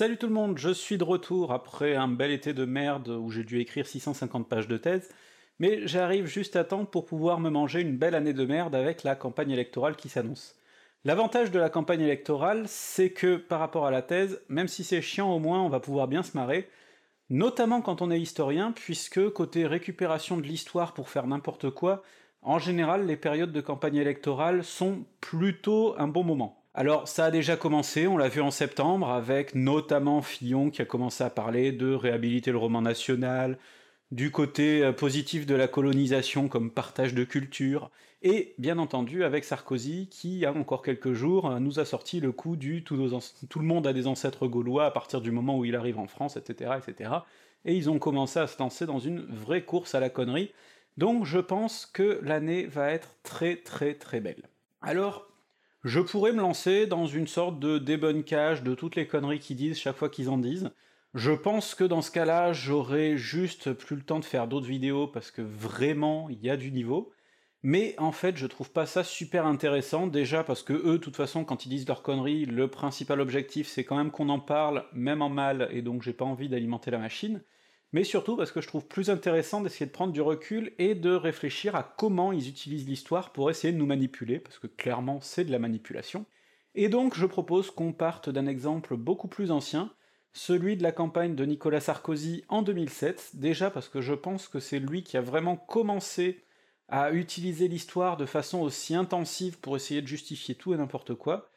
Salut tout le monde, je suis de retour après un bel été de merde où j'ai dû écrire 650 pages de thèse, mais j'arrive juste à temps pour pouvoir me manger une belle année de merde avec la campagne électorale qui s'annonce. L'avantage de la campagne électorale, c'est que par rapport à la thèse, même si c'est chiant au moins on va pouvoir bien se marrer, notamment quand on est historien, puisque côté récupération de l'histoire pour faire n'importe quoi, en général les périodes de campagne électorale sont plutôt un bon moment. Alors ça a déjà commencé, on l'a vu en septembre, avec notamment Fillon qui a commencé à parler de réhabiliter le roman national, du côté euh, positif de la colonisation comme partage de culture, et bien entendu avec Sarkozy qui, a encore quelques jours, euh, nous a sorti le coup du tout, le monde a des ancêtres gaulois à partir du moment où il arrive en France, etc., etc., et ils ont commencé à se lancer dans une vraie course à la connerie, donc je pense que l'année va être très très très belle. Alors, je pourrais me lancer dans une sorte de débunkage de toutes les conneries qu'ils disent chaque fois qu'ils en disent. Je pense que dans ce cas-là, j'aurais juste plus le temps de faire d'autres vidéos parce que vraiment, il y a du niveau. Mais en fait, je trouve pas ça super intéressant, déjà parce que eux, de toute façon, quand ils disent leurs conneries, le principal objectif c'est quand même qu'on en parle, même en mal, et donc j'ai pas envie d'alimenter la machine mais surtout parce que je trouve plus intéressant d'essayer de prendre du recul et de réfléchir à comment ils utilisent l'histoire pour essayer de nous manipuler, parce que clairement c'est de la manipulation. Et donc je propose qu'on parte d'un exemple beaucoup plus ancien, celui de la campagne de Nicolas Sarkozy en 2007, déjà parce que je pense que c'est lui qui a vraiment commencé à utiliser l'histoire de façon aussi intensive pour essayer de justifier tout et n'importe quoi,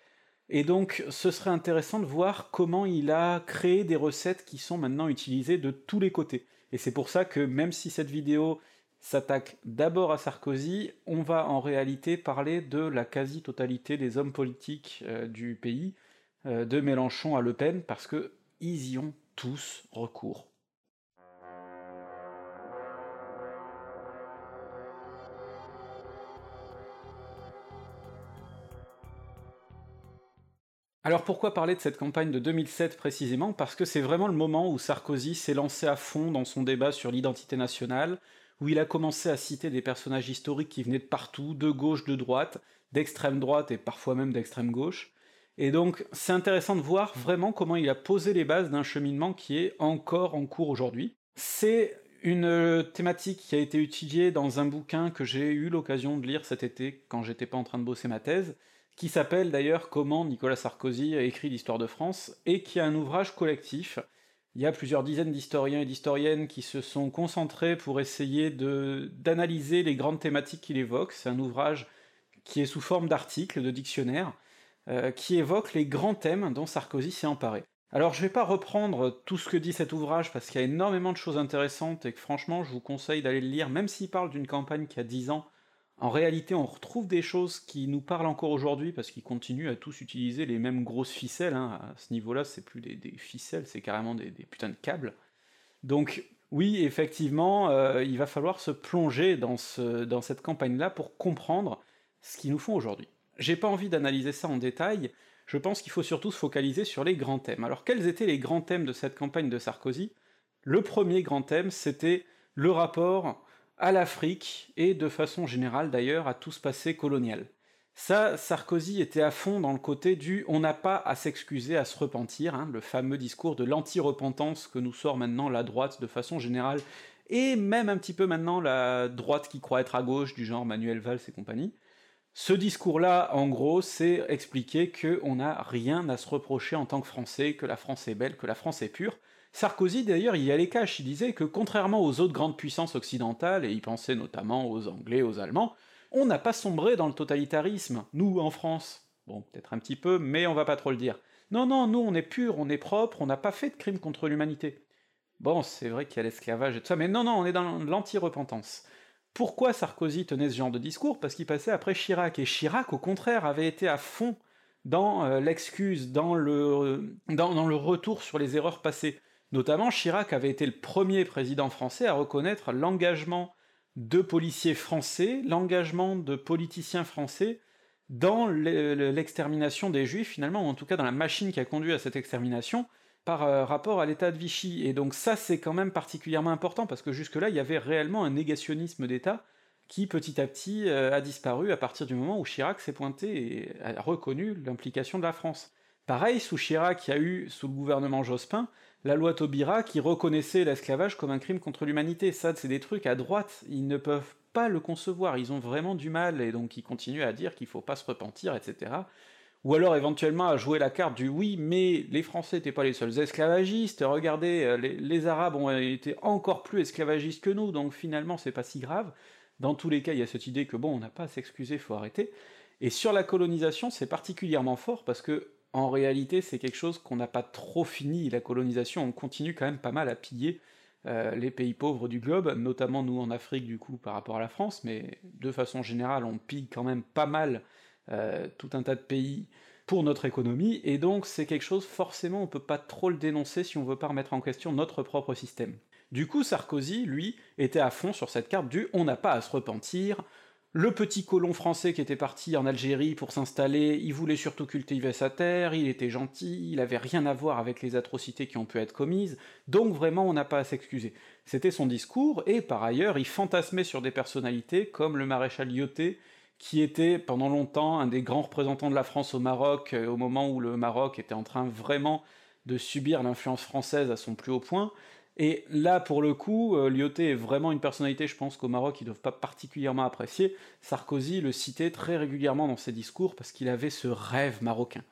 et donc ce serait intéressant de voir comment il a créé des recettes qui sont maintenant utilisées de tous les côtés. Et c'est pour ça que même si cette vidéo s'attaque d'abord à Sarkozy, on va en réalité parler de la quasi-totalité des hommes politiques euh, du pays, euh, de Mélenchon à Le Pen, parce que ils y ont tous recours. Alors pourquoi parler de cette campagne de 2007 précisément? Parce que c'est vraiment le moment où Sarkozy s'est lancé à fond dans son débat sur l'identité nationale, où il a commencé à citer des personnages historiques qui venaient de partout, de gauche, de droite, d'extrême droite et parfois même d'extrême gauche. Et donc c'est intéressant de voir vraiment comment il a posé les bases d'un cheminement qui est encore en cours aujourd'hui. C'est une thématique qui a été étudiée dans un bouquin que j'ai eu l'occasion de lire cet été quand j'étais pas en train de bosser ma thèse, qui s'appelle d'ailleurs Comment Nicolas Sarkozy a écrit l'histoire de France, et qui est un ouvrage collectif. Il y a plusieurs dizaines d'historiens et d'historiennes qui se sont concentrés pour essayer d'analyser les grandes thématiques qu'il évoque. C'est un ouvrage qui est sous forme d'articles, de dictionnaires, euh, qui évoque les grands thèmes dont Sarkozy s'est emparé. Alors je vais pas reprendre tout ce que dit cet ouvrage parce qu'il y a énormément de choses intéressantes et que franchement je vous conseille d'aller le lire, même s'il parle d'une campagne qui a 10 ans, en réalité, on retrouve des choses qui nous parlent encore aujourd'hui, parce qu'ils continuent à tous utiliser les mêmes grosses ficelles, hein. à ce niveau-là, c'est plus des, ficelles, c'est carrément des, putains de câbles. Donc, oui, effectivement, euh, il va falloir se plonger dans, dans cette campagne-là pour comprendre ce qu'ils nous font aujourd'hui. J'ai pas envie d'analyser ça en détail, je pense qu'il faut surtout se focaliser sur les grands thèmes. Alors quels étaient les grands thèmes de cette campagne de Sarkozy? Le premier grand thème, c'était le rapport à l'Afrique, et de façon générale d'ailleurs à tout ce passé colonial. Ça, Sarkozy était à fond dans le côté du on n'a pas à s'excuser, à se repentir, hein, le fameux discours de l'anti-repentance que nous sort maintenant la droite de façon générale, et même un petit peu maintenant la droite qui croit être à gauche, du genre Manuel Valls et compagnie. Ce discours-là, en gros, c'est expliquer qu'on n'a rien à se reprocher en tant que Français, que la France est belle, que la France est pure, Sarkozy d'ailleurs y allait cash, il disait que contrairement aux autres grandes puissances occidentales, et il pensait notamment aux Anglais, aux Allemands, on n'a pas sombré dans le totalitarisme, nous en France. Bon, peut-être un petit peu, mais on va pas trop le dire. Non, non, nous on est pur, on est propre, on n'a pas fait de crimes contre l'humanité. Bon, c'est vrai qu'il y a l'esclavage et tout ça, mais non, non, on est dans l'anti-repentance. Pourquoi Sarkozy tenait ce genre de discours? Parce qu'il passait après Chirac, et Chirac, au contraire, avait été à fond dans euh, l'excuse, dans le, dans le retour sur les erreurs passées. Notamment, Chirac avait été le premier président français à reconnaître l'engagement de policiers français, l'engagement de politiciens français dans l'extermination des juifs, finalement, ou en tout cas dans la machine qui a conduit à cette extermination, par euh, rapport à l'état de Vichy. Et donc ça, c'est quand même particulièrement important, parce que jusque-là, il y avait réellement un négationnisme d'État qui, petit à petit, euh, a disparu à partir du moment où Chirac s'est pointé et a reconnu l'implication de la France. Pareil, sous Chirac, il y a eu, sous le gouvernement Jospin, la loi Taubira qui reconnaissait l'esclavage comme un crime contre l'humanité. Ça, c'est des trucs à droite, ils ne peuvent pas le concevoir, ils ont vraiment du mal, et donc ils continuent à dire qu'il faut pas se repentir, etc. Ou alors éventuellement à jouer la carte du oui, mais les Français n'étaient pas les seuls esclavagistes, regardez, euh, les, les, Arabes ont été encore plus esclavagistes que nous, donc finalement c'est pas si grave. Dans tous les cas, il y a cette idée que bon, on n'a pas à s'excuser, faut arrêter. Et sur la colonisation, c'est particulièrement fort parce que en réalité, c'est quelque chose qu'on n'a pas trop fini, la colonisation, on continue quand même pas mal à piller euh, les pays pauvres du globe, notamment nous en Afrique du coup par rapport à la France, mais de façon générale on pille quand même pas mal euh, tout un tas de pays pour notre économie, et donc c'est quelque chose forcément on peut pas trop le dénoncer si on veut pas remettre en question notre propre système. Du coup Sarkozy, lui, était à fond sur cette carte du on n'a pas à se repentir, le petit colon français qui était parti en Algérie pour s'installer, il voulait surtout cultiver sa terre, il était gentil, il avait rien à voir avec les atrocités qui ont pu être commises, donc vraiment on n'a pas à s'excuser. C'était son discours, et par ailleurs il fantasmait sur des personnalités comme le maréchal Lyoté, qui était pendant longtemps un des grands représentants de la France au Maroc, euh, au moment où le Maroc était en train vraiment de subir l'influence française à son plus haut point, et là, pour le coup, euh, Lyoté est vraiment une personnalité, je pense qu'au Maroc, ils doivent pas particulièrement apprécier. Sarkozy le citait très régulièrement dans ses discours parce qu'il avait ce rêve marocain.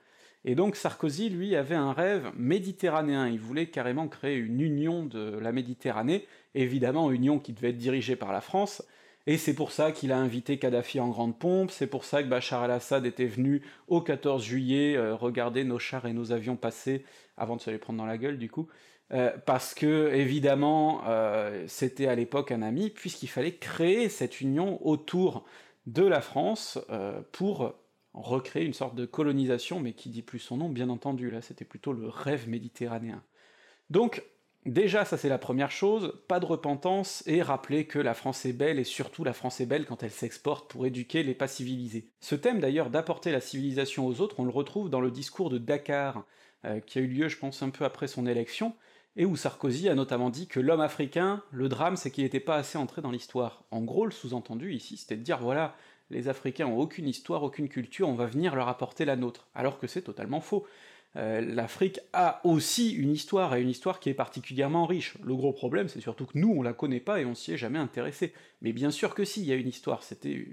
Et donc Sarkozy, lui, avait un rêve méditerranéen, il voulait carrément créer une union de la Méditerranée, évidemment union qui devait être dirigée par la France, et c'est pour ça qu'il a invité Kadhafi en grande pompe, c'est pour ça que Bachar el-Assad était venu au 14 juillet euh, regarder nos chars et nos avions passer, avant de se les prendre dans la gueule du coup, euh, parce que évidemment euh, c'était à l'époque un ami, puisqu'il fallait créer cette union autour de la France pour recréer une sorte de colonisation, mais qui dit plus son nom, bien entendu, là c'était plutôt le rêve méditerranéen. Donc, déjà ça c'est la première chose, pas de repentance, et rappeler que la France est belle, et surtout la France est belle quand elle s'exporte pour éduquer les pas civilisés. Ce thème d'ailleurs d'apporter la civilisation aux autres, on le retrouve dans le discours de Dakar, qui a eu lieu je pense un peu après son élection, et où Sarkozy a notamment dit que l'homme africain, le drame c'est qu'il n'était pas assez entré dans l'histoire. En gros, le sous-entendu ici, c'était de dire voilà, les Africains ont aucune histoire, aucune culture, on va venir leur apporter la nôtre, alors que c'est totalement faux. Euh, L'Afrique a aussi une histoire, et une histoire qui est particulièrement riche. Le gros problème, c'est surtout que nous, on la connaît pas et on s'y est jamais intéressé. Mais bien sûr que si, il y a une histoire, c'était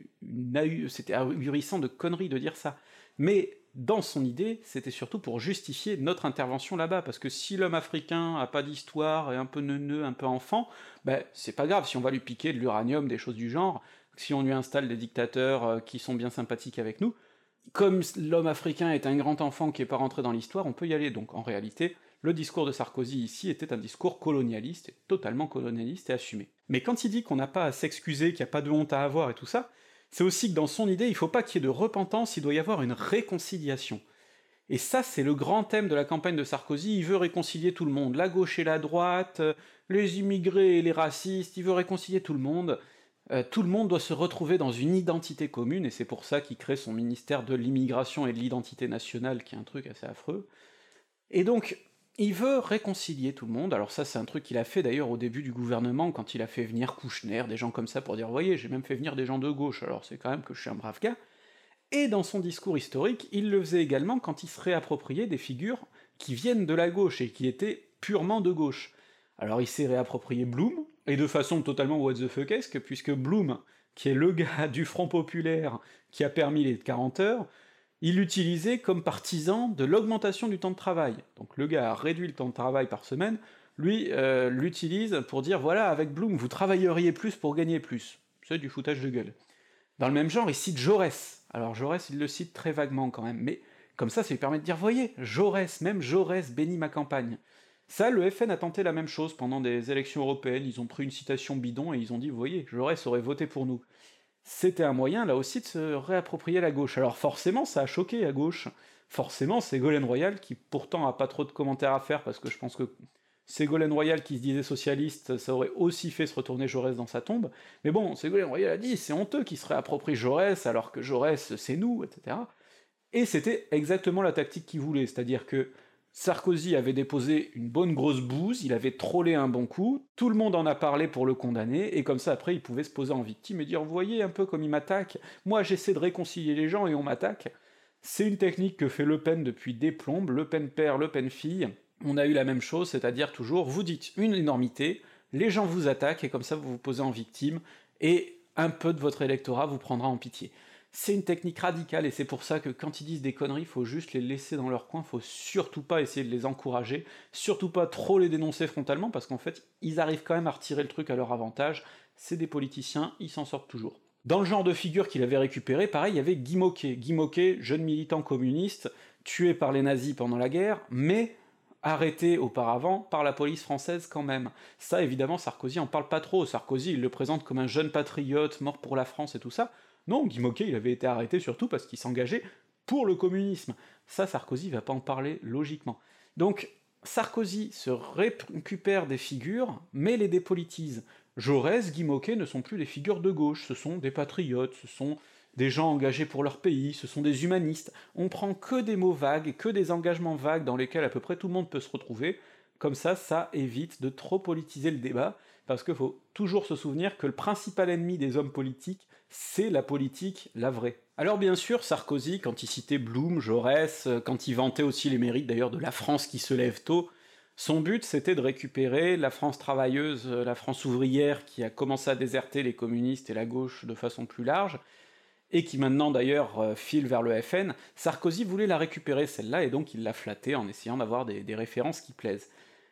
c'était ahurissant de conneries de dire ça. Mais dans son idée, c'était surtout pour justifier notre intervention là-bas, parce que si l'homme africain a pas d'histoire, est un peu neuneux, un peu enfant, ben c'est pas grave si on va lui piquer de l'uranium, des choses du genre, si on lui installe des dictateurs euh, qui sont bien sympathiques avec nous, comme l'homme africain est un grand enfant qui est pas rentré dans l'histoire, on peut y aller, donc en réalité, le discours de Sarkozy ici était un discours colonialiste, totalement colonialiste et assumé. Mais quand il dit qu'on n'a pas à s'excuser, qu'il n'y a pas de honte à avoir et tout ça, c'est aussi que dans son idée, il faut pas qu'il y ait de repentance, il doit y avoir une réconciliation. Et ça, c'est le grand thème de la campagne de Sarkozy, il veut réconcilier tout le monde, la gauche et la droite, les immigrés et les racistes, il veut réconcilier tout le monde, euh, tout le monde doit se retrouver dans une identité commune, et c'est pour ça qu'il crée son ministère de l'immigration et de l'identité nationale, qui est un truc assez affreux. Et donc, il veut réconcilier tout le monde, alors ça c'est un truc qu'il a fait d'ailleurs au début du gouvernement, quand il a fait venir Kouchner, des gens comme ça pour dire « voyez, j'ai même fait venir des gens de gauche, alors c'est quand même que je suis un brave gars », et dans son discours historique, il le faisait également quand il se réappropriait des figures qui viennent de la gauche et qui étaient purement de gauche. Alors il s'est réapproprié Bloom, et de façon totalement what the fuckesque, puisque Bloom, qui est le gars du Front Populaire qui a permis les 40 heures, il l'utilisait comme partisan de l'augmentation du temps de travail. Donc le gars a réduit le temps de travail par semaine, lui euh, l'utilise pour dire voilà, avec Bloom, vous travailleriez plus pour gagner plus. C'est du foutage de gueule. Dans le même genre, il cite Jaurès. Alors Jaurès, il le cite très vaguement quand même, mais comme ça, ça lui permet de dire voyez, Jaurès, même Jaurès bénit ma campagne. Ça, le FN a tenté la même chose pendant des élections européennes, ils ont pris une citation bidon et ils ont dit, vous voyez, Jaurès aurait voté pour nous. C'était un moyen là aussi de se réapproprier la gauche. Alors forcément ça a choqué à gauche, forcément Ségolène Royal, qui pourtant a pas trop de commentaires à faire, parce que je pense que Ségolène Royal qui se disait socialiste, ça aurait aussi fait se retourner Jaurès dans sa tombe, mais bon, Ségolène Royal a dit c'est honteux qu'il se réapproprie Jaurès alors que Jaurès c'est nous, etc. Et c'était exactement la tactique qu'il voulait, c'est-à-dire que Sarkozy avait déposé une bonne grosse bouse, il avait trollé un bon coup, tout le monde en a parlé pour le condamner, et comme ça après il pouvait se poser en victime et dire « Vous voyez un peu comme il m'attaque, moi j'essaie de réconcilier les gens et on m'attaque ». C'est une technique que fait Le Pen depuis des plombes, Le Pen père, Le Pen fille. On a eu la même chose, c'est-à-dire toujours, vous dites une énormité, les gens vous attaquent, et comme ça vous vous posez en victime, et un peu de votre électorat vous prendra en pitié. C'est une technique radicale, et c'est pour ça que quand ils disent des conneries, faut juste les laisser dans leur coin, faut surtout pas essayer de les encourager, surtout pas trop les dénoncer frontalement, parce qu'en fait, ils arrivent quand même à retirer le truc à leur avantage, c'est des politiciens, ils s'en sortent toujours. Dans le genre de figure qu'il avait récupéré, pareil, il y avait Guy Moquet. Guy Moquet, jeune militant communiste, tué par les nazis pendant la guerre, mais arrêté auparavant par la police française quand même. Ça, évidemment, Sarkozy en parle pas trop. Sarkozy, il le présente comme un jeune patriote, mort pour la France et tout ça. Non, Guy Moquet, il avait été arrêté surtout parce qu'il s'engageait pour le communisme. Ça, Sarkozy va pas en parler logiquement. Donc, Sarkozy se récupère des figures, mais les dépolitise. Jaurès, Guy ne sont plus des figures de gauche, ce sont des patriotes, ce sont des gens engagés pour leur pays, ce sont des humanistes. On prend que des mots vagues, que des engagements vagues dans lesquels à peu près tout le monde peut se retrouver. Comme ça, ça évite de trop politiser le débat, parce qu'il faut toujours se souvenir que le principal ennemi des hommes politiques, c'est la politique, la vraie. Alors bien sûr, Sarkozy, quand il citait Blum, Jaurès, euh, quand il vantait aussi les mérites d'ailleurs de la France qui se lève tôt, son but c'était de récupérer la France travailleuse, euh, la France ouvrière qui a commencé à déserter les communistes et la gauche de façon plus large, et qui maintenant d'ailleurs euh, file vers le FN, Sarkozy voulait la récupérer celle-là, et donc il l'a flattée en essayant d'avoir des, références qui plaisent.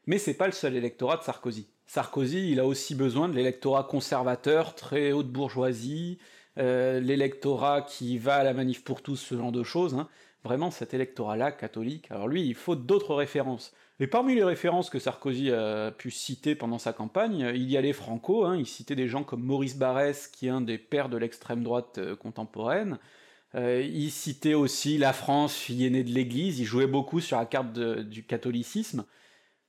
Mais c'est pas le seul électorat de Sarkozy. Sarkozy, il a aussi besoin de l'électorat conservateur, très haute bourgeoisie, euh, l'électorat qui va à la manif pour tous, ce genre de choses, hein. vraiment cet électorat-là, catholique. Alors lui, il faut d'autres références. Et parmi les références que Sarkozy a pu citer pendant sa campagne, il y a les Franco, hein, il citait des gens comme Maurice Barrès, qui est un des pères de l'extrême droite euh, contemporaine, euh, il citait aussi la France, fille aînée de l'Église, il jouait beaucoup sur la carte du catholicisme.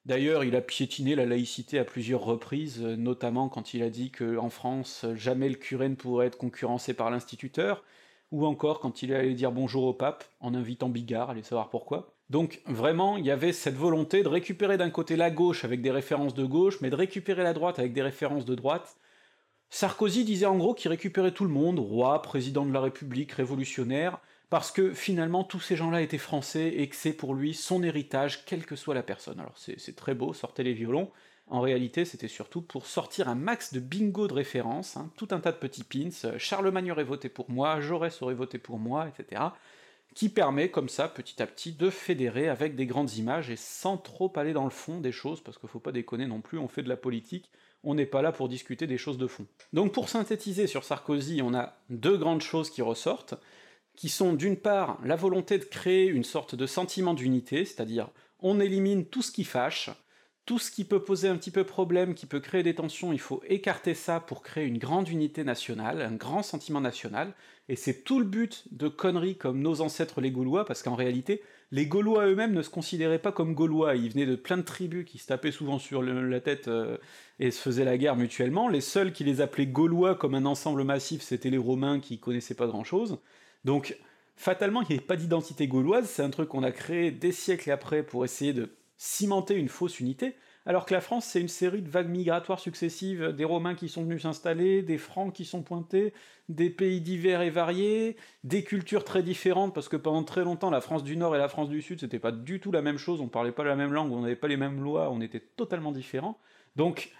D'ailleurs, il a piétiné la laïcité à plusieurs reprises, euh, notamment quand il a dit qu'en France, jamais le curé ne pourrait être concurrencé par l'instituteur, ou encore quand il est allé dire bonjour au pape, en invitant Bigard, allez savoir pourquoi. Donc vraiment, il y avait cette volonté de récupérer d'un côté la gauche avec des références de gauche, mais de récupérer la droite avec des références de droite. Sarkozy disait en gros qu'il récupérait tout le monde, roi, président de la République, révolutionnaire, parce que finalement tous ces gens-là étaient français et que c'est pour lui son héritage, quelle que soit la personne. Alors c'est très beau, sortez les violons. En réalité, c'était surtout pour sortir un max de bingo de références, hein, tout un tas de petits pins, Charlemagne aurait voté pour moi, Jaurès aurait voté pour moi, etc qui permet comme ça, petit à petit, de fédérer avec des grandes images et sans trop aller dans le fond des choses, parce qu'il faut pas déconner non plus, on fait de la politique, on n'est pas là pour discuter des choses de fond. Donc pour synthétiser sur Sarkozy, on a deux grandes choses qui ressortent, qui sont d'une part la volonté de créer une sorte de sentiment d'unité, c'est-à-dire on élimine tout ce qui fâche, tout ce qui peut poser un petit peu problème, qui peut créer des tensions, il faut écarter ça pour créer une grande unité nationale, un grand sentiment national, et c'est tout le but de conneries comme nos ancêtres les Gaulois, parce qu'en réalité, les Gaulois eux-mêmes ne se considéraient pas comme Gaulois, ils venaient de plein de tribus qui se tapaient souvent sur la tête euh, et se faisaient la guerre mutuellement, les seuls qui les appelaient Gaulois comme un ensemble massif, c'était les Romains qui connaissaient pas grand-chose, donc fatalement il n'y avait pas d'identité gauloise, c'est un truc qu'on a créé des siècles après pour essayer de cimenter une fausse unité, alors que la France, c'est une série de vagues migratoires successives, des Romains qui sont venus s'installer, des Francs qui sont pointés, des pays divers et variés, des cultures très différentes, parce que pendant très longtemps, la France du Nord et la France du Sud, c'était pas du tout la même chose, on parlait pas la même langue, on n'avait pas les mêmes lois, on était totalement différents. Donc,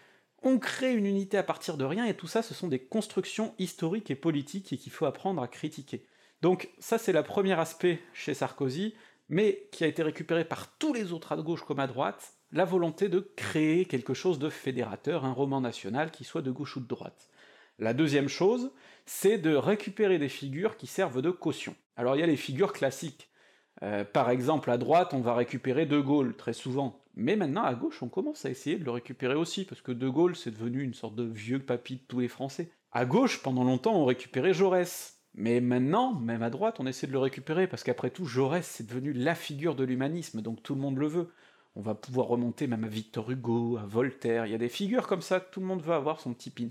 on crée une unité à partir de rien, et tout ça, ce sont des constructions historiques et politiques et qu'il faut apprendre à critiquer. Donc ça, c'est le premier aspect chez Sarkozy, mais qui a été récupéré par tous les autres à gauche comme à droite, la volonté de créer quelque chose de fédérateur, un roman national qui soit de gauche ou de droite. La deuxième chose, c'est de récupérer des figures qui servent de caution. Alors il y a les figures classiques. Euh, par exemple, à droite, on va récupérer De Gaulle, très souvent. Mais maintenant, à gauche, on commence à essayer de le récupérer aussi, parce que De Gaulle, c'est devenu une sorte de vieux papy de tous les Français. À gauche, pendant longtemps, on récupérait Jaurès. Mais maintenant, même à droite, on essaie de le récupérer, parce qu'après tout, Jaurès, c'est devenu la figure de l'humanisme, donc tout le monde le veut. On va pouvoir remonter même à Victor Hugo, à Voltaire, il y a des figures comme ça, tout le monde veut avoir son petit pins.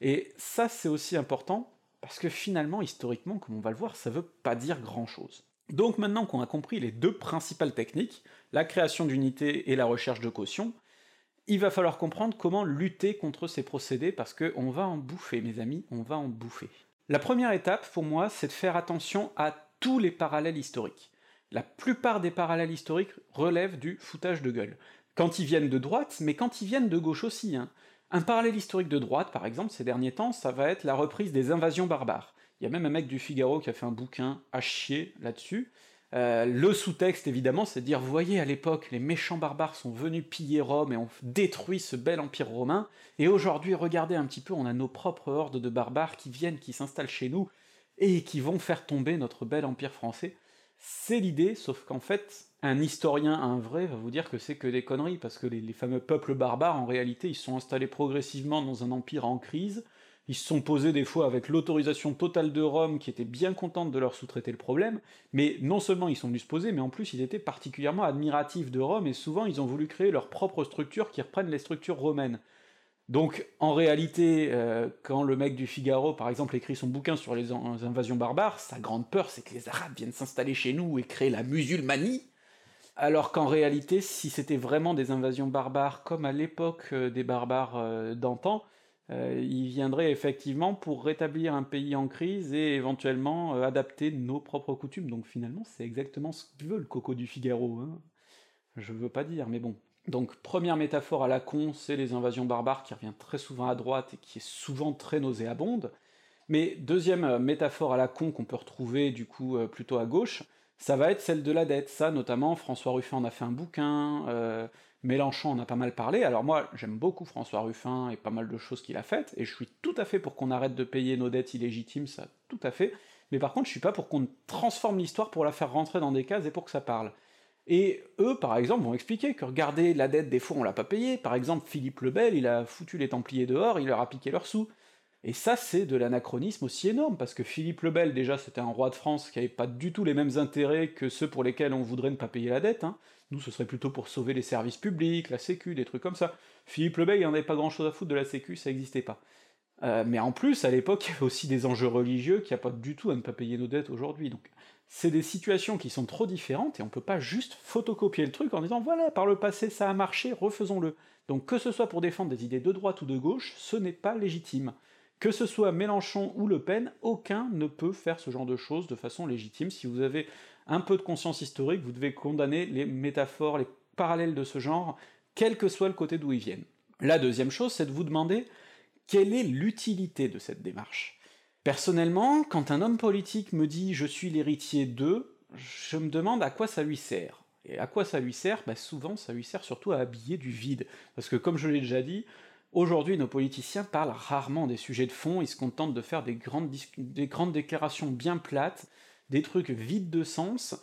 Et ça, c'est aussi important, parce que finalement, historiquement, comme on va le voir, ça veut pas dire grand-chose. Donc maintenant qu'on a compris les deux principales techniques, la création d'unité et la recherche de caution, il va falloir comprendre comment lutter contre ces procédés, parce qu'on va en bouffer, mes amis, on va en bouffer. La première étape, pour moi, c'est de faire attention à tous les parallèles historiques. La plupart des parallèles historiques relèvent du foutage de gueule. Quand ils viennent de droite, mais quand ils viennent de gauche aussi. Hein. Un parallèle historique de droite, par exemple, ces derniers temps, ça va être la reprise des invasions barbares. Il y a même un mec du Figaro qui a fait un bouquin à chier là-dessus. Euh, le sous-texte, évidemment, c'est de dire, vous voyez, à l'époque, les méchants barbares sont venus piller Rome et ont détruit ce bel empire romain, et aujourd'hui, regardez un petit peu, on a nos propres hordes de barbares qui viennent, qui s'installent chez nous, et qui vont faire tomber notre bel empire français. C'est l'idée, sauf qu'en fait, un historien, un vrai, va vous dire que c'est que des conneries, parce que les, les, fameux peuples barbares, en réalité, ils sont installés progressivement dans un empire en crise, ils se sont posés des fois avec l'autorisation totale de Rome, qui était bien contente de leur sous-traiter le problème, mais non seulement ils sont venus se poser, mais en plus ils étaient particulièrement admiratifs de Rome, et souvent ils ont voulu créer leur propre structure qui reprennent les structures romaines. Donc, en réalité, euh, quand le mec du Figaro, par exemple, écrit son bouquin sur les, invasions barbares, sa grande peur, c'est que les Arabes viennent s'installer chez nous et créer la musulmanie, alors qu'en réalité, si c'était vraiment des invasions barbares, comme à l'époque euh, des barbares euh, d'antan, ils viendraient effectivement pour rétablir un pays en crise et éventuellement adapter nos propres coutumes. Donc finalement, c'est exactement ce que veut le coco du Figaro. Hein. Je veux pas dire, mais bon. Donc première métaphore à la con, c'est les invasions barbares qui revient très souvent à droite et qui est souvent très nauséabonde. Mais deuxième euh, métaphore à la con qu'on peut retrouver du coup euh, plutôt à gauche, ça va être celle de la dette. Ça notamment, François Ruffin en a fait un bouquin, euh, Mélenchon en a pas mal parlé. Alors moi, j'aime beaucoup François Ruffin et pas mal de choses qu'il a faites, et je suis tout à fait pour qu'on arrête de payer nos dettes illégitimes, ça tout à fait. Mais par contre, je suis pas pour qu'on transforme l'histoire pour la faire rentrer dans des cases et pour que ça parle. Et eux, par exemple, vont expliquer que regardez, la dette des fois on l'a pas payée, par exemple Philippe le Bel, il a foutu les Templiers dehors, il leur a piqué leurs sous. Et ça, c'est de l'anachronisme aussi énorme, parce que Philippe le Bel, déjà, c'était un roi de France qui avait pas du tout les mêmes intérêts que ceux pour lesquels on voudrait ne pas payer la dette, hein. Nous, ce serait plutôt pour sauver les services publics, la sécu, des trucs comme ça. Philippe le Bel, il en avait pas grand chose à foutre de la sécu, ça existait pas. Euh, mais en plus, à l'époque, il y avait aussi des enjeux religieux qui a pas du tout à ne pas payer nos dettes aujourd'hui, donc c'est des situations qui sont trop différentes et on peut pas juste photocopier le truc en disant voilà, par le passé ça a marché, refaisons-le. Donc que ce soit pour défendre des idées de droite ou de gauche, ce n'est pas légitime. Que ce soit Mélenchon ou Le Pen, aucun ne peut faire ce genre de choses de façon légitime. Si vous avez un peu de conscience historique, vous devez condamner les métaphores, les parallèles de ce genre, quel que soit le côté d'où ils viennent. La deuxième chose, c'est de vous demander quelle est l'utilité de cette démarche. Personnellement, quand un homme politique me dit je suis l'héritier d'eux, je me demande à quoi ça lui sert. Et à quoi ça lui sert? Bah Souvent, ça lui sert surtout à habiller du vide. Parce que comme je l'ai déjà dit, aujourd'hui nos politiciens parlent rarement des sujets de fond, ils se contentent de faire des grandes, des grandes déclarations bien plates, des trucs vides de sens,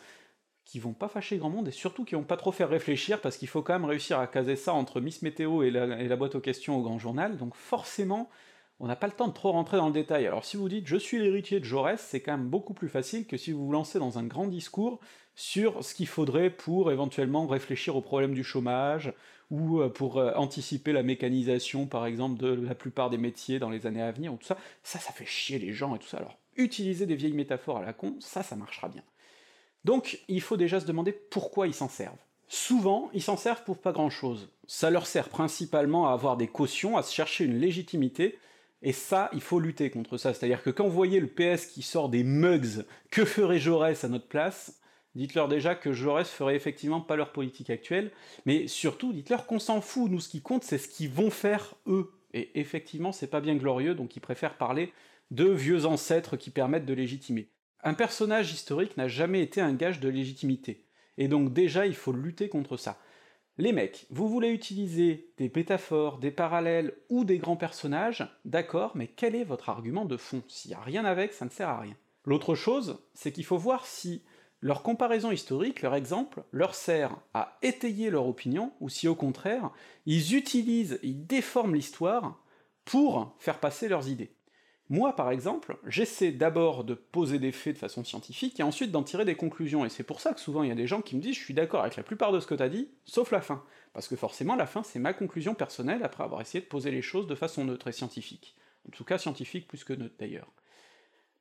qui vont pas fâcher grand monde, et surtout qui vont pas trop faire réfléchir, parce qu'il faut quand même réussir à caser ça entre Miss Météo et la, et la boîte aux questions au grand journal, donc forcément, on n'a pas le temps de trop rentrer dans le détail. Alors si vous dites je suis l'héritier de Jaurès, c'est quand même beaucoup plus facile que si vous vous lancez dans un grand discours sur ce qu'il faudrait pour éventuellement réfléchir au problème du chômage, ou euh, pour euh, anticiper la mécanisation, par exemple, de la plupart des métiers dans les années à venir, ou tout ça. Ça, ça fait chier les gens et tout ça. Alors, utiliser des vieilles métaphores à la con, ça, ça marchera bien. Donc, il faut déjà se demander pourquoi ils s'en servent. Souvent, ils s'en servent pour pas grand-chose. Ça leur sert principalement à avoir des cautions, à se chercher une légitimité, et ça, il faut lutter contre ça. C'est-à-dire que quand vous voyez le PS qui sort des mugs, que ferait Jaurès à notre place? Dites-leur déjà que Jaurès ferait effectivement pas leur politique actuelle, mais surtout, dites-leur qu'on s'en fout, nous ce qui compte c'est ce qu'ils vont faire eux. Et effectivement, c'est pas bien glorieux, donc ils préfèrent parler de vieux ancêtres qui permettent de légitimer. Un personnage historique n'a jamais été un gage de légitimité, et donc déjà il faut lutter contre ça. Les mecs, vous voulez utiliser des métaphores, des parallèles ou des grands personnages, d'accord, mais quel est votre argument de fond? S'il n'y a rien avec, ça ne sert à rien. L'autre chose, c'est qu'il faut voir si leur comparaison historique, leur exemple, leur sert à étayer leur opinion, ou si au contraire, ils utilisent, ils déforment l'histoire pour faire passer leurs idées. Moi, par exemple, j'essaie d'abord de poser des faits de façon scientifique et ensuite d'en tirer des conclusions, et c'est pour ça que souvent il y a des gens qui me disent je suis d'accord avec la plupart de ce que t'as dit, sauf la fin. Parce que forcément, la fin, c'est ma conclusion personnelle après avoir essayé de poser les choses de façon neutre et scientifique. En tout cas, scientifique plus que neutre d'ailleurs.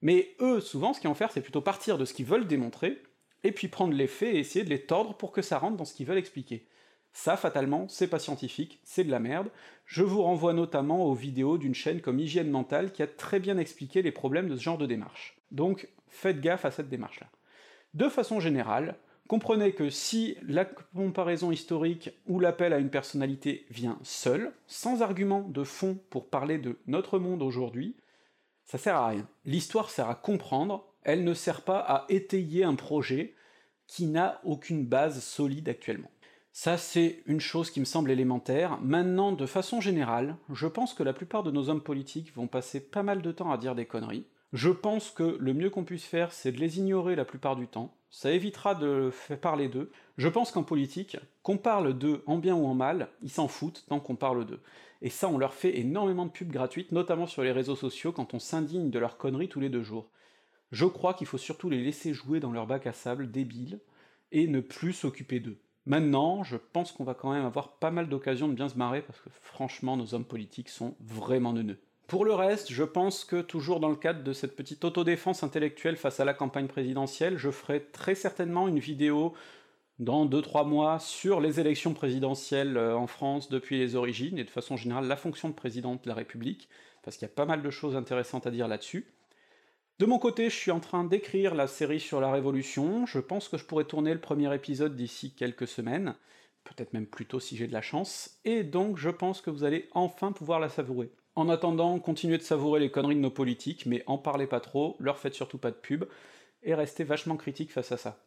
Mais eux, souvent, ce qu'ils vont faire, c'est plutôt partir de ce qu'ils veulent démontrer, et puis prendre les faits et essayer de les tordre pour que ça rentre dans ce qu'ils veulent expliquer. Ça, fatalement, c'est pas scientifique, c'est de la merde. Je vous renvoie notamment aux vidéos d'une chaîne comme Hygiène Mentale qui a très bien expliqué les problèmes de ce genre de démarche. Donc, faites gaffe à cette démarche-là. De façon générale, comprenez que si la comparaison historique ou l'appel à une personnalité vient seul, sans argument de fond pour parler de notre monde aujourd'hui, ça sert à rien. L'histoire sert à comprendre, elle ne sert pas à étayer un projet qui n'a aucune base solide actuellement. Ça, c'est une chose qui me semble élémentaire. Maintenant, de façon générale, je pense que la plupart de nos hommes politiques vont passer pas mal de temps à dire des conneries. Je pense que le mieux qu'on puisse faire, c'est de les ignorer la plupart du temps. Ça évitera de faire parler d'eux. Je pense qu'en politique, qu'on parle d'eux en bien ou en mal, ils s'en foutent tant qu'on parle d'eux. Et ça, on leur fait énormément de pubs gratuites, notamment sur les réseaux sociaux, quand on s'indigne de leurs conneries tous les deux jours. Je crois qu'il faut surtout les laisser jouer dans leur bac à sable débile, et ne plus s'occuper d'eux. Maintenant, je pense qu'on va quand même avoir pas mal d'occasions de bien se marrer, parce que franchement, nos hommes politiques sont vraiment neuneux. Pour le reste, je pense que toujours dans le cadre de cette petite autodéfense intellectuelle face à la campagne présidentielle, je ferai très certainement une vidéo dans 2-3 mois sur les élections présidentielles euh, en France depuis les origines, et de façon générale la fonction de président de la République, parce qu'il y a pas mal de choses intéressantes à dire là-dessus. De mon côté, je suis en train d'écrire la série sur la Révolution, je pense que je pourrais tourner le premier épisode d'ici quelques semaines, peut-être même plus tôt si j'ai de la chance, et donc je pense que vous allez enfin pouvoir la savourer. En attendant, continuez de savourer les conneries de nos politiques, mais en parlez pas trop, leur faites surtout pas de pub, et restez vachement critique face à ça.